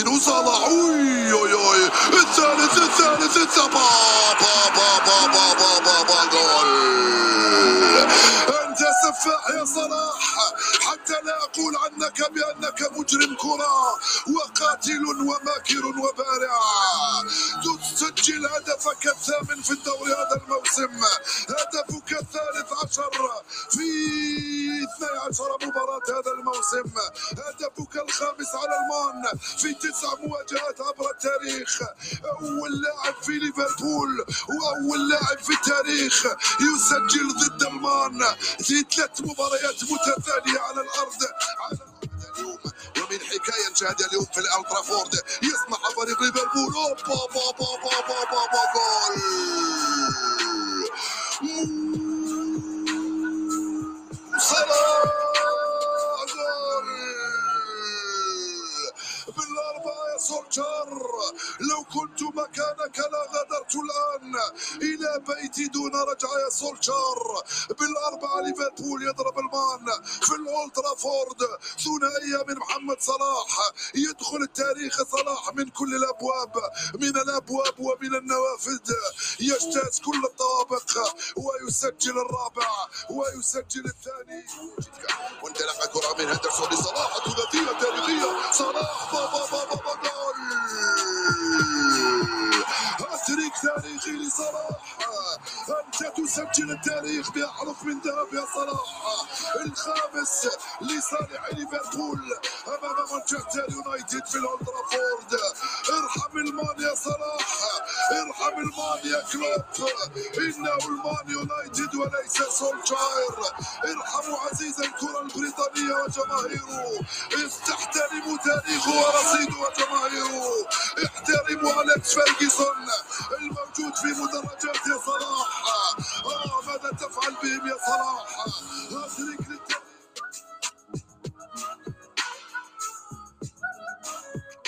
بيرو صلاح اوي اوي اوي الثالث الثالث الثالث. با با با با با با با, با جول. أنت سفاح يا صلاح. حتى لا أقول عنك بأنك مجرم كرة وقاتل وماكر وبارع. تسجل هدفك الثامن في الدوري هذا الموسم. هدفك الثالث عشر. 12 مباراة هذا الموسم. هدفك الخامس على المان في تسع مواجهات عبر التاريخ. أول لاعب في ليفربول وأول لاعب في التاريخ يسجل ضد المان. في ثلاث مباريات متتالية على الأرض. على الأرض اليوم. ومن حكاية نشاهد اليوم في الأولترافورد يصنع فريق ليفربول. أوبا با با با با با سولشار لو كنت مكانك لغادرت الآن. إلى بيتي دون رجعة يا سولشار بالأربعة ليفربول يضرب المان. في الأولترا فورد ثنائية من محمد صلاح. يدخل التاريخ صلاح من كل الأبواب. من الأبواب ومن النوافذ. يجتاز كل الطوابق. ويسجل الرابع. ويسجل الثاني. وانطلق كرة من هندرسون لصلاح ثلاثية تاريخية. صلاح بابا بابا تاريخي لصلاح انت تسجل التاريخ باحرف من ذهب يا صلاح الخامس لصالح ليفربول امام مانشستر يونايتد في الاولترافورد ارحم المان يا صلاح ارحم المان يا كلوب انه المان يونايتد وليس سولشاير ارحموا عزيز الكره البريطانيه وجماهيره استحترموا تاريخه ورصيده وجماهيره اليكس فيرجسون الموجود في مدرجات يا صلاح. آه ماذا تفعل بهم يا صلاح؟ هاتريك للتاريخ